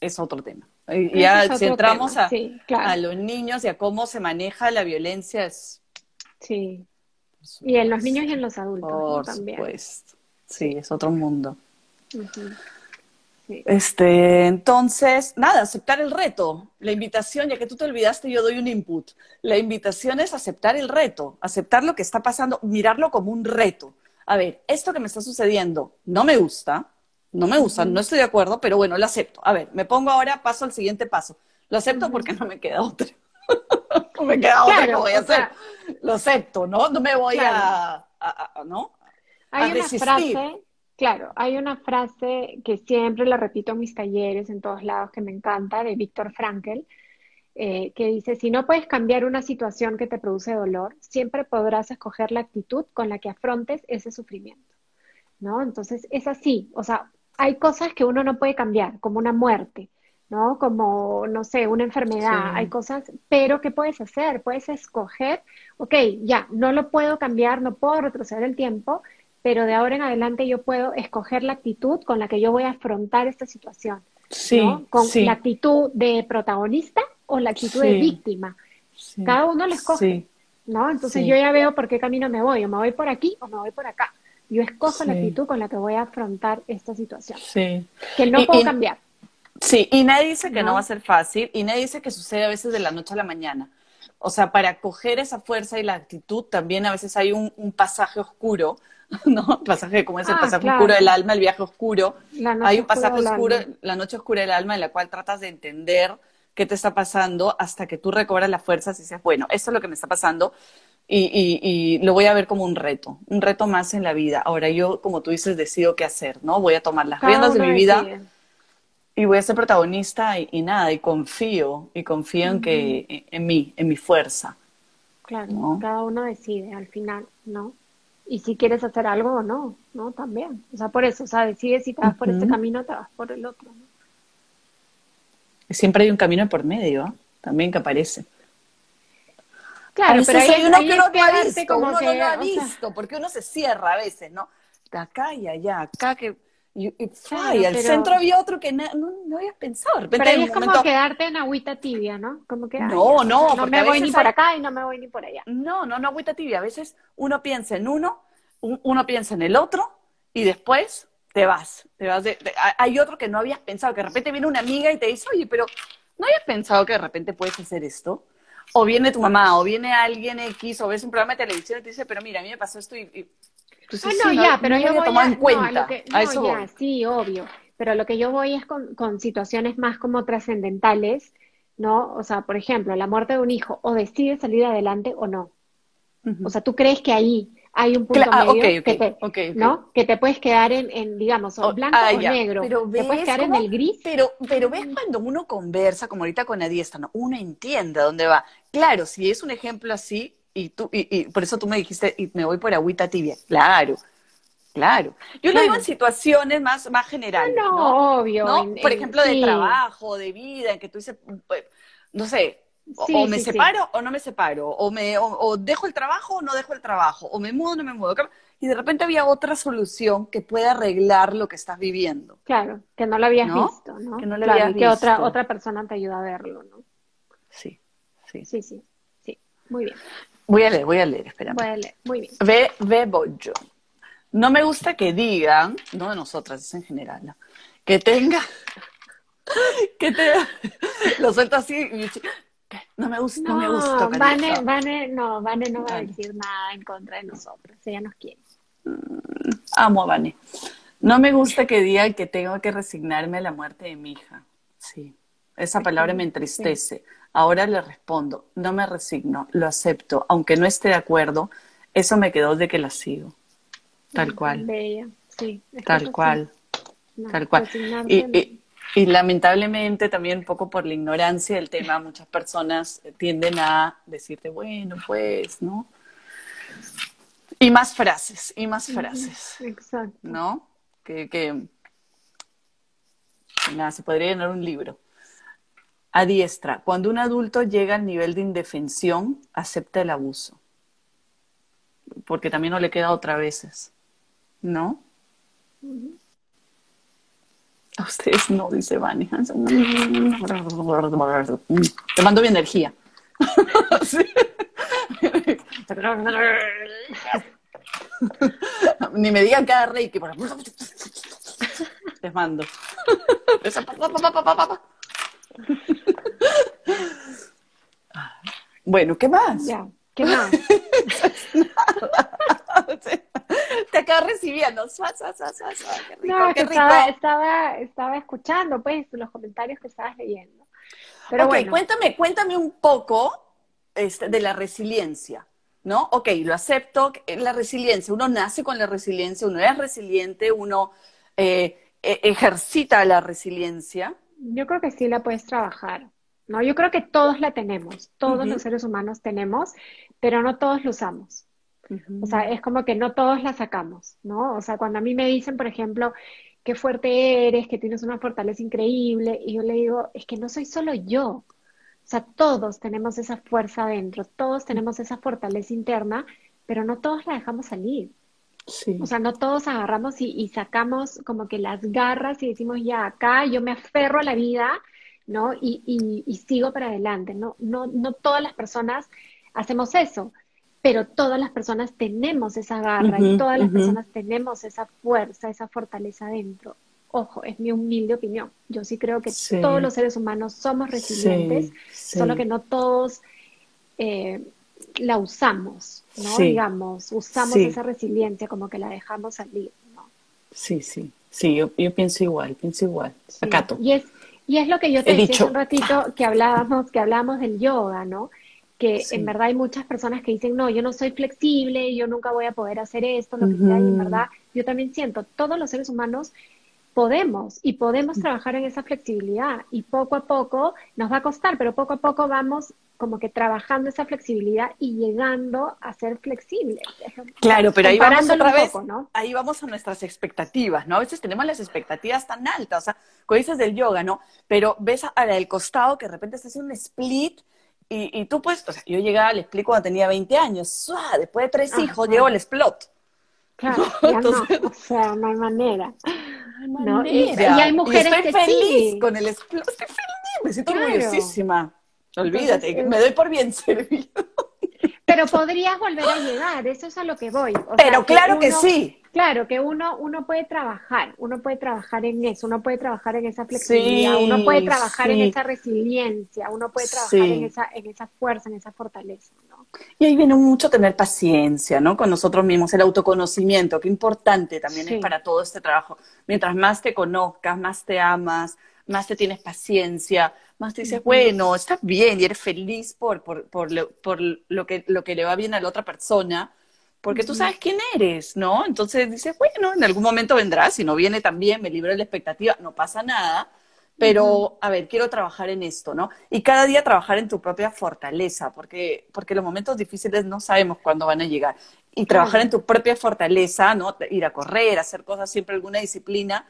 Es otro tema. Y ya si entramos a, a, los niños y a cómo se maneja la violencia es... Sí. Y en los niños y en los adultos Por supuesto. Sí, es otro mundo. Este, entonces, nada, aceptar el reto. La invitación, ya que tú te olvidaste, yo doy un input. La invitación es aceptar el reto, aceptar lo que está pasando, mirarlo como un reto. A ver, esto que me está sucediendo no me gusta, no me gusta, no estoy de acuerdo, pero bueno, lo acepto. A ver, me pongo ahora, paso al siguiente paso. Lo acepto porque no me queda otra. no me queda otra que voy a hacer. lo acepto, ¿no? No me voy a, ¿no? Hay una frase Claro, hay una frase que siempre la repito en mis talleres, en todos lados, que me encanta, de Víctor Frankel, eh, que dice, si no puedes cambiar una situación que te produce dolor, siempre podrás escoger la actitud con la que afrontes ese sufrimiento, ¿no? Entonces, es así, o sea, hay cosas que uno no puede cambiar, como una muerte, ¿no? Como, no sé, una enfermedad, hay cosas, pero ¿qué puedes hacer? Puedes escoger, ok, ya, no lo puedo cambiar, no puedo retroceder el tiempo, pero de ahora en adelante yo puedo escoger la actitud con la que yo voy a afrontar esta situación. Sí, Con la actitud de protagonista o la actitud de víctima. Cada uno la escoge, ¿no? Entonces yo ya veo por qué camino me voy, o me voy por aquí o me voy por acá. Yo escojo la actitud con la que voy a afrontar esta situación. Sí. Que no puedo cambiar. Sí, y nadie dice que ¿No? va a ser fácil, y nadie dice que sucede a veces de la noche a la mañana. O sea, para coger esa fuerza y la actitud también a veces hay un, un pasaje oscuro ¿no? Pasaje, como es el ah, pasaje oscuro del alma, el viaje oscuro. Hay un pasaje oscuro, la noche oscura del alma, en la cual tratas de entender qué te está pasando hasta que tú recobras las fuerzas y dices, bueno, esto es lo que me está pasando y, y, lo voy a ver como un reto, un reto más en la vida. Ahora yo, como tú dices, decido qué hacer, ¿no? Voy a tomar las riendas de mi vida y voy a ser protagonista y, nada, y confío, y confío en que, en mí, en mi fuerza. Claro, cada uno decide al final, ¿no? y si quieres hacer algo o no, ¿no? También. O sea, por eso, o sea, decides si te vas por este camino o te vas por el otro. Siempre hay un camino por medio, también que aparece. Claro, pero hay, uno que no ha visto, como uno que, no lo ha sea, visto, porque uno se cierra a veces, ¿no? De acá y allá, acá que... Y, y, Claro, al pero- centro había otro que na- no, no habías pensado. De repente pero ahí es un como momento- quedarte en agüita tibia, ¿no? Como que ay, No, no, no porque me voy ni por hay- acá y no me voy ni por allá. No, no, no agüita tibia. A veces uno piensa en uno, un- uno piensa en el otro y después te vas. Te vas de- de- hay- otro que no habías pensado, que de repente viene una amiga y te dice, oye, pero ¿no habías pensado que de repente puedes hacer esto? O viene tu mamá, o viene alguien X, o ves un programa de televisión y te dice, pero mira, a mí me pasó esto y... y- tú Ah, no, "Sí, ya, pero no yo voy tomado a, en no, cuenta. a lo que, a no, eso ya, voy. sí, obvio. Pero lo que yo voy es con, con situaciones más como trascendentales, ¿no? O sea, por ejemplo, la muerte de un hijo, o decides salir adelante o no. O sea, tú crees que ahí hay un punto Cla- ah, medio ok, que te. ¿no? Que te puedes quedar en, en digamos, o Oh, blanco ah, o ya. negro. Pero te puedes ves quedar en el gris. Pero, pero ves cuando uno conversa, como ahorita con Adiesta, ¿no? uno entiende a dónde va. Claro, si es un ejemplo así, y tú, y, y por eso tú me dijiste, y me voy por agüita tibia. Claro, claro. Yo lo digo en Claro. situaciones más, más generales, No, ¿no? obvio. ¿no? en- Por en- ejemplo, de sí. trabajo, de vida, en que tú dices, pues, no sé, o, Sí, o me sí, sí. separo o no me separo, o me o, o dejo el trabajo o no dejo el trabajo, o me mudo o no me mudo. Y de repente había otra solución que puede arreglar lo que estás viviendo. Claro, que no lo habías ¿No? visto, ¿no? Que no lo Claro, habías que otra, visto. otra persona te ayuda a verlo, ¿no? Sí, sí. Sí, sí, sí. Muy bien. Voy a leer, voy a leer, espérame. Voy a leer. Muy bien. Ve, ve Bollo. No me gusta que digan, no de nosotras, es en general, ¿no? que tenga, que te, lo suelto así. No me gusta, no, me gusta. Vane. Vane, no, Vane no va a decir nada en contra de nosotros. Ella nos quiere. Amo a Vane. No me gusta que digan que tengo que resignarme a la muerte de mi hija. Sí, esa palabra me entristece. Ahora le respondo, no me resigno, lo acepto, aunque no esté de acuerdo, eso me quedó de que la sigo. Tal cual. Bella. Sí. Tal sí. cual, No, tal cual. no. y- y lamentablemente también un poco por la ignorancia del tema, muchas personas tienden a decirte, bueno, pues, ¿no? Y más frases, y más frases, Exacto. ¿no? Que, nada, se podría llenar un libro. A diestra, cuando un adulto llega al nivel de indefensión, acepta el abuso. Porque también no le queda otra veces, ¿no? A ustedes no, dice Vani. Te mando mi energía. Ni me digan cada reiki. por- Les mando. Bueno, ¿qué más? Ya. ¿Qué más? Te acabo recibiendo. Suá, suá, suá, suá, suá. Qué rico, No, qué que rico. estaba, estaba, estaba escuchando, pues, los comentarios que estabas leyendo. Pero ok, bueno, cuéntame, cuéntame un poco este, de la resiliencia, ¿no? Ok, lo acepto, eh, la resiliencia, uno nace con la resiliencia, uno es resiliente, uno eh, e- ejercita la resiliencia. yo creo que sí la puedes trabajar. No, yo creo que todos la tenemos, todos los seres humanos tenemos, pero no todos lo usamos. O sea, es como que no todos la sacamos, ¿no? O sea, cuando a mí me dicen, por ejemplo, qué fuerte eres, que tienes una fortaleza increíble, y yo le digo, es que no soy solo yo. O sea, todos tenemos esa fuerza adentro, todos tenemos esa fortaleza interna, pero no todos la dejamos salir. Sí. O sea, no todos agarramos y, y sacamos como que las garras y decimos, ya, acá yo me aferro a la vida, ¿no? Y, y- y sigo para adelante, ¿no? No, no todas las personas hacemos eso, pero todas las personas tenemos esa garra y todas las personas tenemos esa fuerza, esa fortaleza dentro. Ojo, es mi humilde opinión. Yo sí creo que Sí. todos los seres humanos somos resilientes, Sí, sí. solo que no todos eh, la usamos, ¿no? Digamos, usamos esa resiliencia como que la dejamos salir, ¿no? Sí, sí, sí, yo, yo pienso igual, pienso igual. Acato. Y es, y es lo que yo te He decía dicho. hace un ratito que hablábamos, que hablábamos del yoga, ¿no? Que Sí. en verdad hay muchas personas que dicen, no, yo no soy flexible, yo nunca voy a poder hacer esto, lo que sea, y en verdad yo también siento, todos los seres humanos podemos y podemos trabajar en esa flexibilidad y poco a poco nos va a costar, pero poco a poco vamos como que trabajando esa flexibilidad y llegando a ser flexible. Claro, pero ahí vamos otra vez, ahí vamos a nuestras expectativas, ¿no? A veces tenemos las expectativas tan altas, o sea, cuando dices del yoga, ¿no? Pero ves a la del costado que de repente se hace un split y, tú pues, o sea, yo llegaba al split cuando tenía 20 años, después de tres hijos llegó el explot. Claro, ya no, o sea, no hay manera. No Y, hay mujeres estoy feliz con el explot, estoy feliz, me siento orgullosísima. Olvídate, me doy por bien servido. Pero podrías volver a llegar, eso es a lo que voy. Pero claro que, sí. Claro, que uno, uno puede trabajar, uno puede trabajar en eso, uno puede trabajar en esa flexibilidad, uno puede trabajar en esa resiliencia, uno puede trabajar en, esa, en esa fuerza, en esa fortaleza. ¿no? Y ahí viene mucho tener paciencia, ¿no? Con nosotros mismos, el autoconocimiento, que importante también es para todo este trabajo. Mientras más te conozcas, más te amas, más te tienes paciencia, más te dices, bueno, estás bien y eres feliz por, por, por, lo, por lo, que, lo que le va bien a la otra persona, porque tú sabes quién eres, ¿no? Entonces dices, bueno, en algún momento vendrá, si no viene también, me libro de la expectativa, no pasa nada, pero a ver, quiero trabajar en esto, ¿no? Y cada día trabajar en tu propia fortaleza, porque, porque los momentos difíciles no sabemos cuándo van a llegar. Y trabajar en tu propia fortaleza, ¿no? Ir a correr, hacer cosas, siempre alguna disciplina,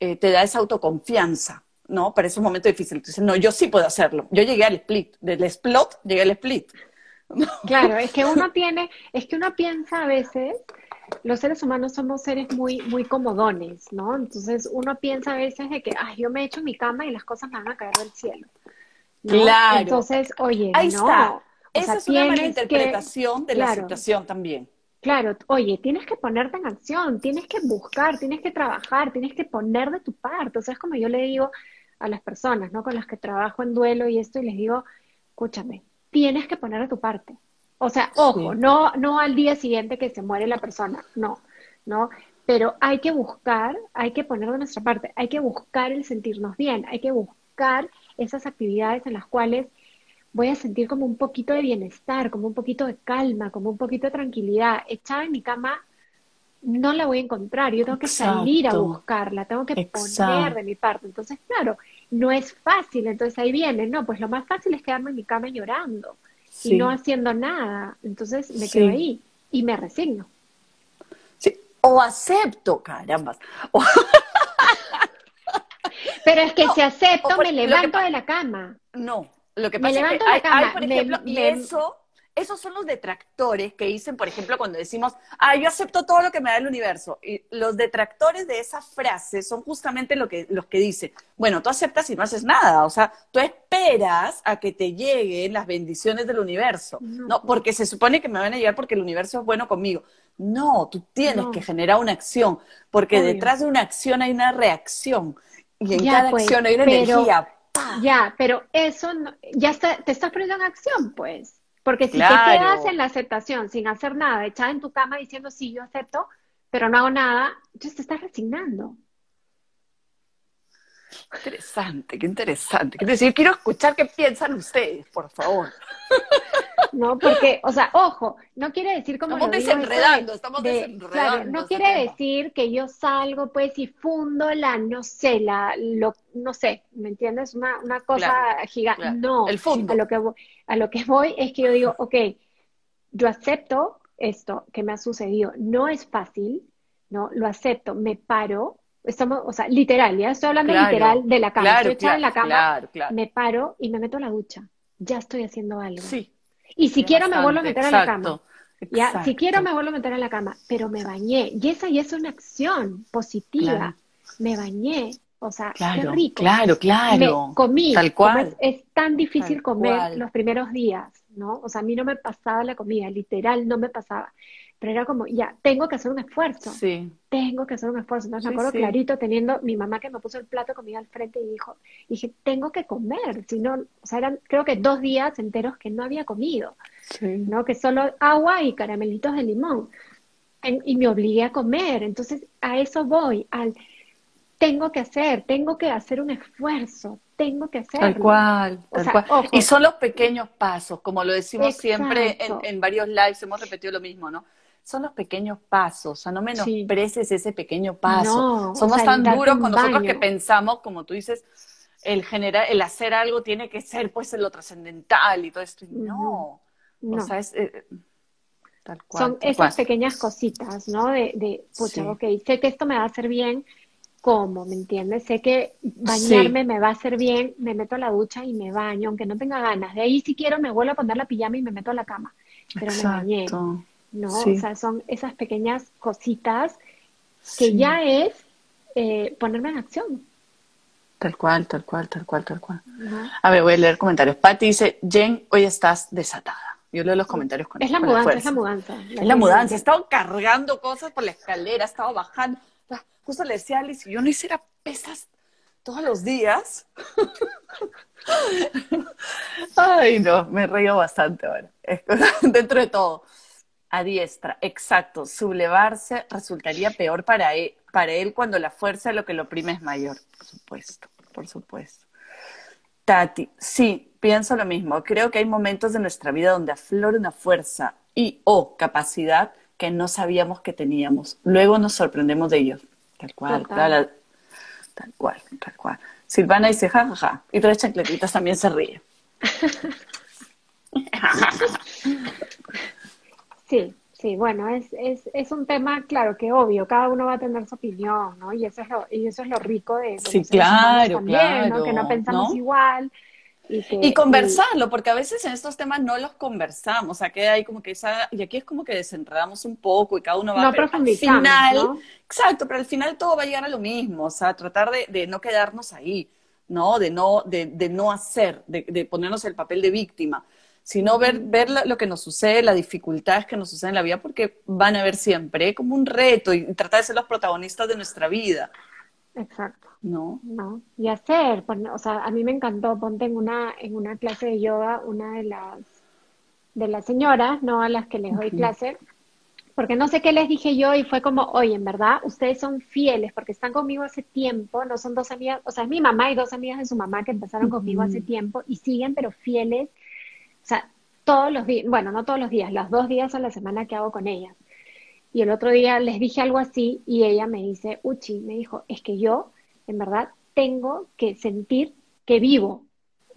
eh, te da esa autoconfianza. ¿No? Para esos momentos difíciles. Entonces, no, yo sí puedo hacerlo. Yo llegué al split, del split llegué al split. Claro, es que uno tiene, es que uno piensa a veces, los seres humanos somos seres muy, muy comodones, ¿no? Entonces uno piensa a veces de que, ay, yo me echo mi cama y las cosas me van a caer del cielo. Claro. Entonces, oye, Ahí está. Esa es una mala interpretación de la situación también. Claro, oye, tienes que ponerte en acción, tienes que buscar, tienes que trabajar, tienes que poner de tu parte. O sea, es como yo le digo, a las personas, ¿no? Con las que trabajo en duelo y esto, y les digo, escúchame, tienes que poner a tu parte. O sea, ojo, no, no al día siguiente que se muere la persona, no, ¿no? Pero hay que buscar, hay que poner de nuestra parte, hay que buscar el sentirnos bien, hay que buscar esas actividades en las cuales voy a sentir como un poquito de bienestar, como un poquito de calma, como un poquito de tranquilidad. Echada en mi cama no la voy a encontrar, yo tengo que salir a buscarla, tengo que poner de mi parte. Entonces, claro, no es fácil, entonces ahí viene, no, pues lo más fácil es quedarme en mi cama llorando y no haciendo nada. Entonces me quedo ahí y me resigno. Sí, o acepto, caramba. Pero es que si acepto, me levanto de la cama. No, lo que pasa es que hay, por ejemplo, y eso esos son los detractores que dicen, por ejemplo, cuando decimos, ah, yo acepto todo lo que me da el universo. Y los detractores de esa frase son justamente lo que, los que dicen, bueno, tú aceptas y no haces nada. O sea, tú esperas a que te lleguen las bendiciones del universo. No, porque se supone que me van a llegar porque el universo es bueno conmigo. No, tú tienes que generar una acción, porque detrás de una acción hay una reacción. Y en cada pues, acción hay una energía. Ya, pero eso ya está, te estás poniendo en acción, pues. Porque si te quedas en la aceptación sin hacer nada, echada en tu cama diciendo sí, yo acepto, pero no hago nada, entonces te estás resignando. Interesante, qué interesante. Es decir, quiero escuchar qué piensan ustedes, por favor. No, porque, o sea, ojo, no quiere decir como. Estamos desenredando, estamos desenredando. Claro, no quiere decir que yo salgo, pues, y fundo la, no sé, la, lo, no sé, ¿me entiendes? Una, una cosa gigante. No, el fondo. A lo, que voy, a lo que voy es que yo digo, ok, yo acepto esto que me ha sucedido, no es fácil, ¿no? Lo acepto, me paro, estamos, o sea, literal, ya estoy hablando literal de la cama, estoy echada en la cama, me paro y me meto a la ducha, ya estoy haciendo algo. Sí. Y si quiero me vuelvo a meter a la cama. Ya, si quiero me vuelvo a meter a la cama, pero me bañé. Y esa ya es una acción positiva. Me bañé. O sea, qué rico. Claro, claro. Me comí. Tal cual. es, tan difícil comer los primeros días, ¿no? O sea, a mí no me pasaba la comida, literal, no me pasaba. Pero era como, ya, tengo que hacer un esfuerzo. Sí. Tengo que hacer un esfuerzo. Entonces me acuerdo clarito teniendo mi mamá que me puso el plato de comida al frente y dijo, dije, tengo que comer. Si no, o sea, eran creo que dos días enteros que no había comido. ¿No? Que solo agua y caramelitos de limón. y me obligué a comer. Entonces, a eso voy, al tengo que hacer, tengo que hacer un esfuerzo, tengo que hacerlo. Tal cual, tal cual. Y son los pequeños pasos, como lo decimos siempre en, en, varios lives, hemos repetido lo mismo, ¿no? Son los pequeños pasos, o sea, no menospreces ese pequeño paso. Somos tan duros con nosotros que pensamos, como tú dices, el generar, el hacer algo tiene que ser pues lo trascendental y todo esto. No. No. O sea, es eh, tal cual. Son tal esas cual. pequeñas cositas, ¿no? De, de pucha, Sí. ok, sé que esto me va a hacer bien, ¿cómo? ¿Me entiendes? Sé que bañarme me va a hacer bien, me meto a la ducha y me baño, aunque no tenga ganas. De ahí, si quiero, me vuelvo a poner la pijama y me meto a la cama. Pero me bañé. ¿No? Sí. O sea, son esas pequeñas cositas que Sí. ya es eh, ponerme en acción, Tal cual, tal cual, tal cual, tal cual. ¿no? A ver, voy a leer comentarios. Patti dice, Jen, hoy estás desatada. Yo leo los comentarios con Es la con mudanza, es la mudanza. Es la mudanza. He estado cargando cosas por la escalera, he estado bajando. Justo le decía a Alice, yo no hiciera pesas todos los días. Ay, no, me río bastante ahora. Dentro de todo. A diestra, exacto. Sublevarse resultaría peor para él, para él cuando la fuerza de lo que lo oprime es mayor. Por supuesto, por supuesto. Tati, sí, pienso lo mismo. Creo que hay momentos de nuestra vida donde aflora una fuerza y o capacidad que no sabíamos que teníamos. Luego nos sorprendemos de ellos. Tal cual, tal, tal cual, tal cual. Silvana dice, ja, ja, ja. Y tres chancletitas también se ríe. Sí, sí, bueno, es, es, es un tema, claro, que obvio, cada uno va a tener su opinión, ¿no? Y eso es lo, y eso es lo rico de, de Sí, claro, también, ¿no? Que no claro, pensamos ¿no? igual. Y, que, Y conversarlo, porque a veces en estos temas no los conversamos, o sea, queda ahí como que esa, y aquí es como que desenredamos un poco y cada uno va No pero al profundizamos, final, ¿no? exacto, pero al final todo va a llegar a lo mismo, o sea, tratar de, de no quedarnos ahí, ¿no? De no, de, de no hacer, de, de ponernos el papel de víctima, sino ver, ver lo que nos sucede, las dificultades que nos suceden en la vida, porque van a haber siempre como un reto y tratar de ser los protagonistas de nuestra vida, Exacto, ¿no? ¿no? Y hacer, pon- o sea, a mí me encantó, ponte en una, en una clase de yoga, una de las, de las señoras, ¿no? A las que les doy clase, porque no sé qué les dije yo y fue como, oye, en verdad, ustedes son fieles porque están conmigo hace tiempo, no son dos amigas, o sea, es mi mamá y dos amigas de su mamá que empezaron conmigo hace tiempo y siguen, pero fieles, sea, todos los días, bueno, no todos los días, los dos días a la semana que hago con ellas. Y el otro día les dije algo así y ella me dice, Uchi, me dijo, es que yo, en verdad, tengo que sentir que vivo.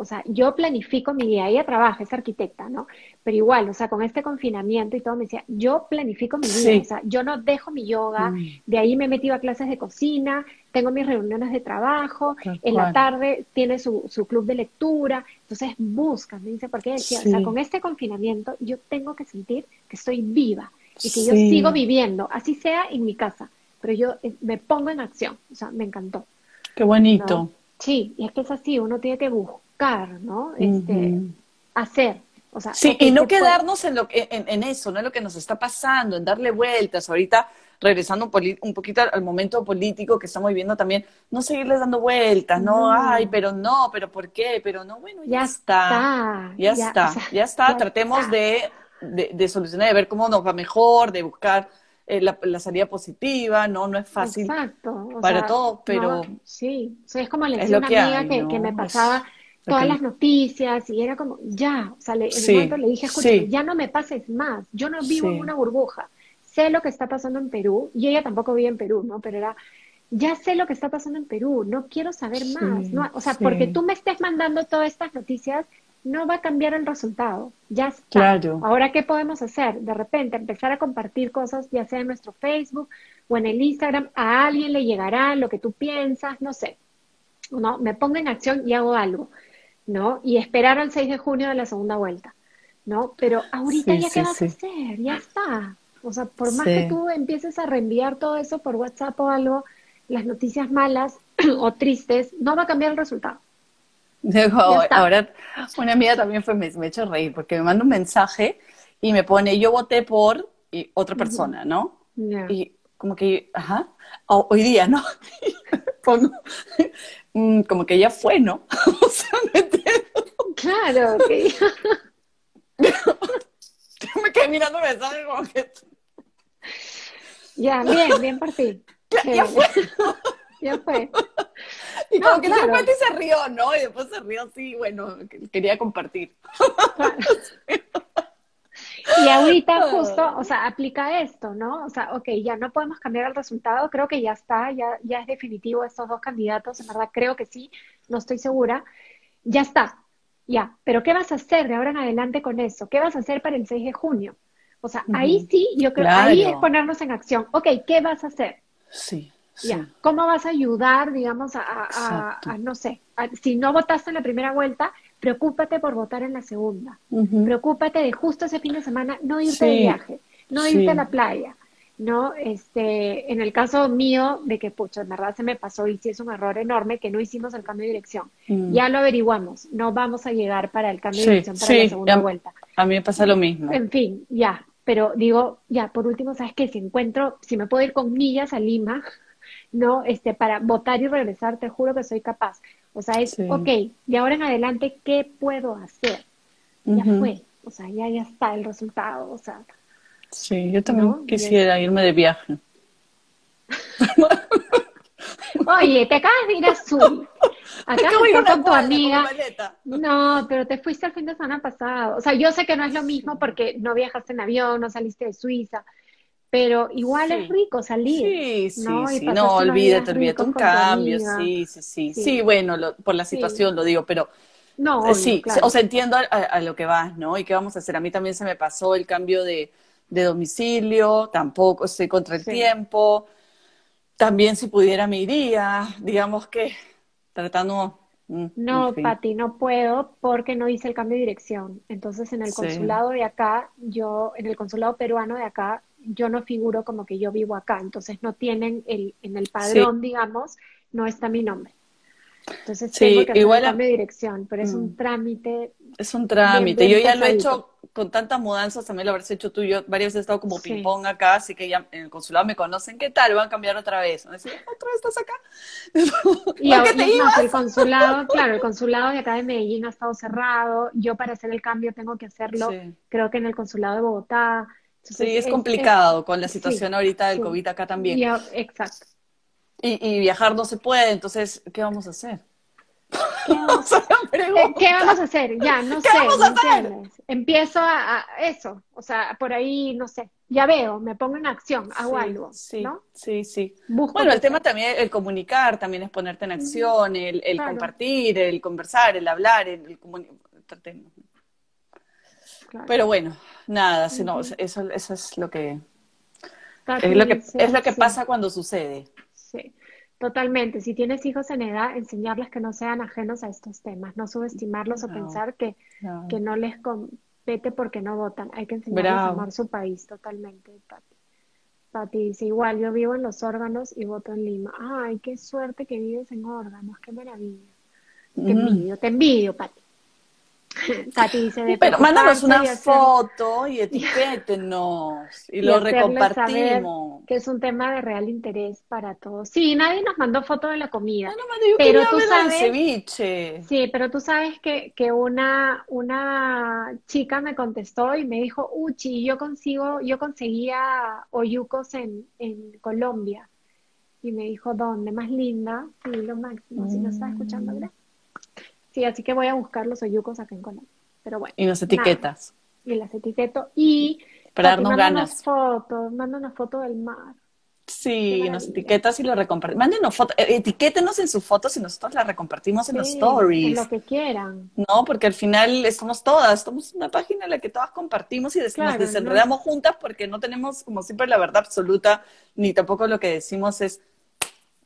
O sea, yo planifico mi día, ella trabaja, es arquitecta, ¿no? Pero igual, o sea, con este confinamiento y todo, me decía, yo planifico mi Sí. o sea, yo no dejo mi yoga, Mm. de ahí me he metido a clases de cocina, tengo mis reuniones de trabajo, Tal en la tarde tiene su, su club de lectura, entonces busca, me dice, porque decía, o sea, con este confinamiento yo tengo que sentir que estoy viva y que yo sigo viviendo, así sea en mi casa, pero yo eh, me pongo en acción, o sea, me encantó. Qué bonito. ¿no? Sí, y es que es así, uno tiene que buscar, ¿no? Este, hacer, o sea, Sí, y no quedarnos en, lo, que- en, en eso, ¿no? En lo que nos está pasando, en darle vueltas. Ahorita, regresando un, poquito al, al momento político que estamos viviendo también, no seguirles dando vueltas, ¿no? No. Ay, pero no, pero ¿por qué? Pero no, bueno, ya, Ya está. está, Ya, ya, está, o sea, ya está. ya Tratemos está. De, de, de solucionar, de ver cómo nos va mejor, de buscar eh, la, la salida positiva, ¿no? No es fácil. Exacto, para sea, todos, pero- no, sí, o sea, es como le Es decía a lo una que amiga hay, que, ¿no? que me pasaba todas las noticias y era como, ya, o sea, le- en Sí, un momento le dije, escúchame, sí. ya no me pases más, yo no vivo en una burbuja, sé lo que está pasando en Perú y ella tampoco vive en Perú, ¿no? Pero era, ya sé lo que está pasando en Perú, no quiero saber más, ¿no? O sea, porque tú me estés mandando todas estas noticias, no va a cambiar el resultado, ya está. Claro. Ahora, ¿qué podemos hacer? De repente, empezar a compartir cosas, ya sea en nuestro Facebook o en el Instagram, a alguien le llegará lo que tú piensas, no sé, ¿no? Me pongo en acción y hago algo, ¿no? Y esperar al 6 de junio de la segunda vuelta, ¿no? Pero ahorita Sí, ya, sí, ¿qué vas sí. a hacer? Ya está. O sea, por más que tú empieces a reenviar todo eso por WhatsApp o algo, las noticias malas o tristes, no va a cambiar el resultado. Digo, ahora, una amiga también fue, me, me echó reír porque me manda un mensaje y me pone, yo voté por y otra persona, ¿no? Y como que, ajá, o- hoy día, ¿no? Pongo, mm, como que ya fue, ¿no? O sea, ¿me entiendes? Claro, que Yo me quedé mirando el mensaje como que, ya, bien, bien por ti. ya fue. Ya fue. Y No, como que claro. repente se rió, ¿no? Y después se rió así, bueno, que- quería compartir. Claro. Y ahorita justo, o sea, aplica esto, ¿no? O sea, ok, ya no podemos cambiar el resultado, creo que ya está, ya, ya es definitivo estos dos candidatos, en verdad creo que sí, no estoy segura, ya está, ya, pero ¿qué vas a hacer de ahora en adelante con eso? ¿Qué vas a hacer para el 6 de junio? O sea, ahí sí, yo creo, ahí es ponernos en acción. Ok, ¿qué vas a hacer? Sí. Ya. ¿Cómo vas a ayudar, digamos, a, no sé, si no votaste en la primera vuelta, preocúpate por votar en la segunda. Preocúpate de justo ese fin de semana no irte de viaje, no irte a la playa, ¿no? Este, en el caso mío, de que, pucha, en verdad se me pasó y sí es un error enorme que no hicimos el cambio de dirección. Mm. Ya lo averiguamos, no vamos a llegar para el cambio de dirección para la segunda vuelta. A mí me pasa lo mismo. En fin, ya, pero digo, ya, por último, ¿sabes qué? Si encuentro, si me puedo ir con millas a Lima, ¿no? Este, para votar y regresar, te juro que soy capaz. O sea, es, ok, de ahora en adelante, ¿qué puedo hacer? Ya fue, o sea, ya, ya está el resultado, o sea. Sí, yo también quisiera irme de viaje. Oye, te acabas de ir a Azul. Acá de con tu amiga. No, pero te fuiste el fin de semana pasado. O sea, yo sé que no es lo mismo porque no viajaste en avión, no saliste de Suiza, pero igual es rico salir. Sí, sí, sí. No, olvídate, olvídate un cambio. Sí, sí, sí, sí. bueno, por la situación lo digo, pero. No, sí, o sea, entiendo a, lo que vas, ¿no? Y qué vamos a hacer. A mí también se me pasó el cambio de, de domicilio, tampoco estoy contra el tiempo. También si pudiera me iría, digamos que tratando mm, no, Pati, no puedo porque no hice el cambio de dirección. Entonces, en el consulado de acá, yo, en el consulado peruano de acá, yo no figuro como que yo vivo acá, entonces no tienen el, en el padrón, digamos, no está mi nombre. Entonces tengo que igual de dirección, pero es un mm. trámite. Es un trámite. yo ya lo he hecho con tantas mudanzas, también lo habrás hecho tú. Yo varias veces he estado como ping-pong acá, así que ya en el consulado me conocen. ¿Qué tal? Van a cambiar otra vez. ¿Otra vez estás acá? y, ¿Por qué te ibas? el consulado, claro, el consulado de acá de Medellín ha estado cerrado. Yo para hacer el cambio tengo que hacerlo, creo que en el consulado de Bogotá sí, es, complicado con la situación ahorita del COVID acá también. exacto. Y, viajar no se puede, entonces, ¿qué vamos a hacer? ¿Qué vamos, a hacer? Ya, no sé, Empiezo a, eso, o sea, por ahí, no sé, ya veo, me pongo en acción, hago algo, sí, Sí, sí. bueno, el tema también, el comunicar, también es ponerte en acción, el, compartir, el conversar, el hablar, el, el Pero bueno, nada, sino, eso, eso es lo que, es lo que, es lo que pasa cuando sucede. Sí, totalmente. Si tienes hijos en edad, enseñarles que no sean ajenos a estos temas, no subestimarlos o pensar que no. que no les compete porque no votan. Hay que enseñarles a amar su país totalmente, Pati. Pati dice, igual, yo vivo en los órganos y voto en Lima. Ay, qué suerte que vives en órganos, qué maravilla. Te envidio, te envidio, Pati. Pero mándanos una foto y etiquétenos y, lo recompartimos. Que es un tema de real interés para todos. Sí, nadie nos mandó foto de la comida. pero tú sabes, ceviche. Sí, pero tú sabes que, que una, una chica me contestó y me dijo, Uchi, yo consigo, yo conseguía oyucos en, en Colombia. Y me dijo, ¿dónde? Más linda. Sí, lo máximo. Si no estás escuchando, mm. gracias. Sí, así que voy a buscar los oyucos acá en Colombia. Pero bueno. Y las etiquetas. Y las etiqueto. Y para darnos ganas. fotos, manda una foto del mar. Sí, nos etiquetas y lo recompartimos. Mándenos fotos, eh, etiquétenos en sus fotos y nosotros las recompartimos en los stories. En lo que quieran. No, porque al final estamos todas, somos una página en la que todas compartimos y nos desenredamos juntas porque no tenemos como siempre la verdad absoluta, ni tampoco lo que decimos es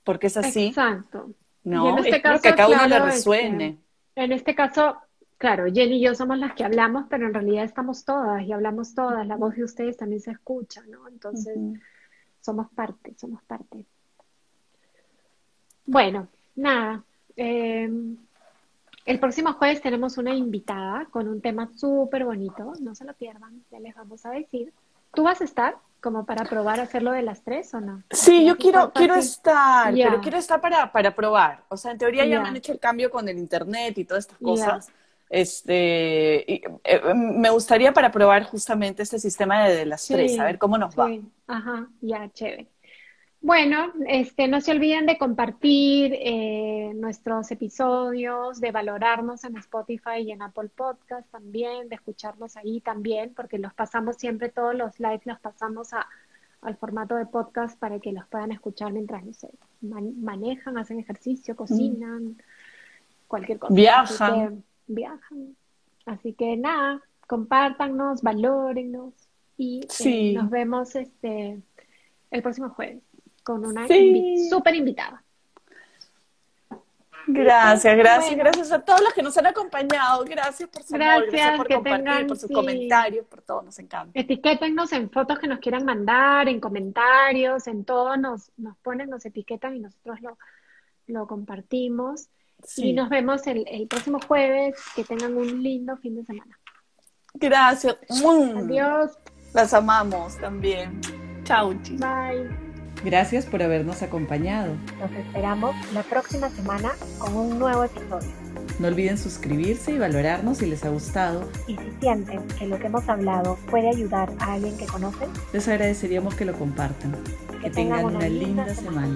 porque es así. Exacto. No, en este caso, que a cada uno le resuene. En este caso, claro, Jenny y yo somos las que hablamos, pero en realidad estamos todas y hablamos todas. La voz de ustedes también se escucha, ¿no? Entonces, somos parte, somos parte. Bueno, nada. Em, el próximo jueves tenemos una invitada con un tema súper bonito. No se lo pierdan, ya les vamos a decir. ¿Tú vas a estar? Como para probar hacerlo de las tres o no? Sí, yo quiero, quiero estar, pero quiero estar para, para probar. O sea, en teoría ya me han hecho el cambio con el internet y todas estas cosas. Este, eh, me gustaría para probar justamente este sistema de, las tres, a ver cómo nos va. Ajá, ya, chévere. Bueno, este, no se olviden de compartir eh, nuestros episodios, de valorarnos en Spotify y en Apple Podcast también, de escucharnos ahí también, porque los pasamos siempre, todos los lives los pasamos al formato de podcast para que los puedan escuchar mientras, no sé, manejan, hacen ejercicio, cocinan, cualquier cosa. Viajan. viajan. Así que nada, compártanos, valórennos y eh, nos vemos este el próximo jueves con una súper invitada. Gracias, gracias, gracias a todos los que nos han acompañado. Gracias por su amor, gracias por compartir, por sus comentarios, por todo, nos encanta. Etiquétenos en fotos que nos quieran mandar, en comentarios, en todo, nos, nos ponen, nos etiquetan y nosotros lo, lo compartimos. Y nos vemos el, el, próximo jueves. Que tengan un lindo fin de semana. Gracias. Adiós. Las amamos también. Chao. Bye. Gracias por habernos acompañado. Nos esperamos la próxima semana con un nuevo episodio. No olviden suscribirse y valorarnos si les ha gustado. Y si sienten que lo que hemos hablado puede ayudar a alguien que conocen, les agradeceríamos que lo compartan. Que, tengan, una, linda, semana.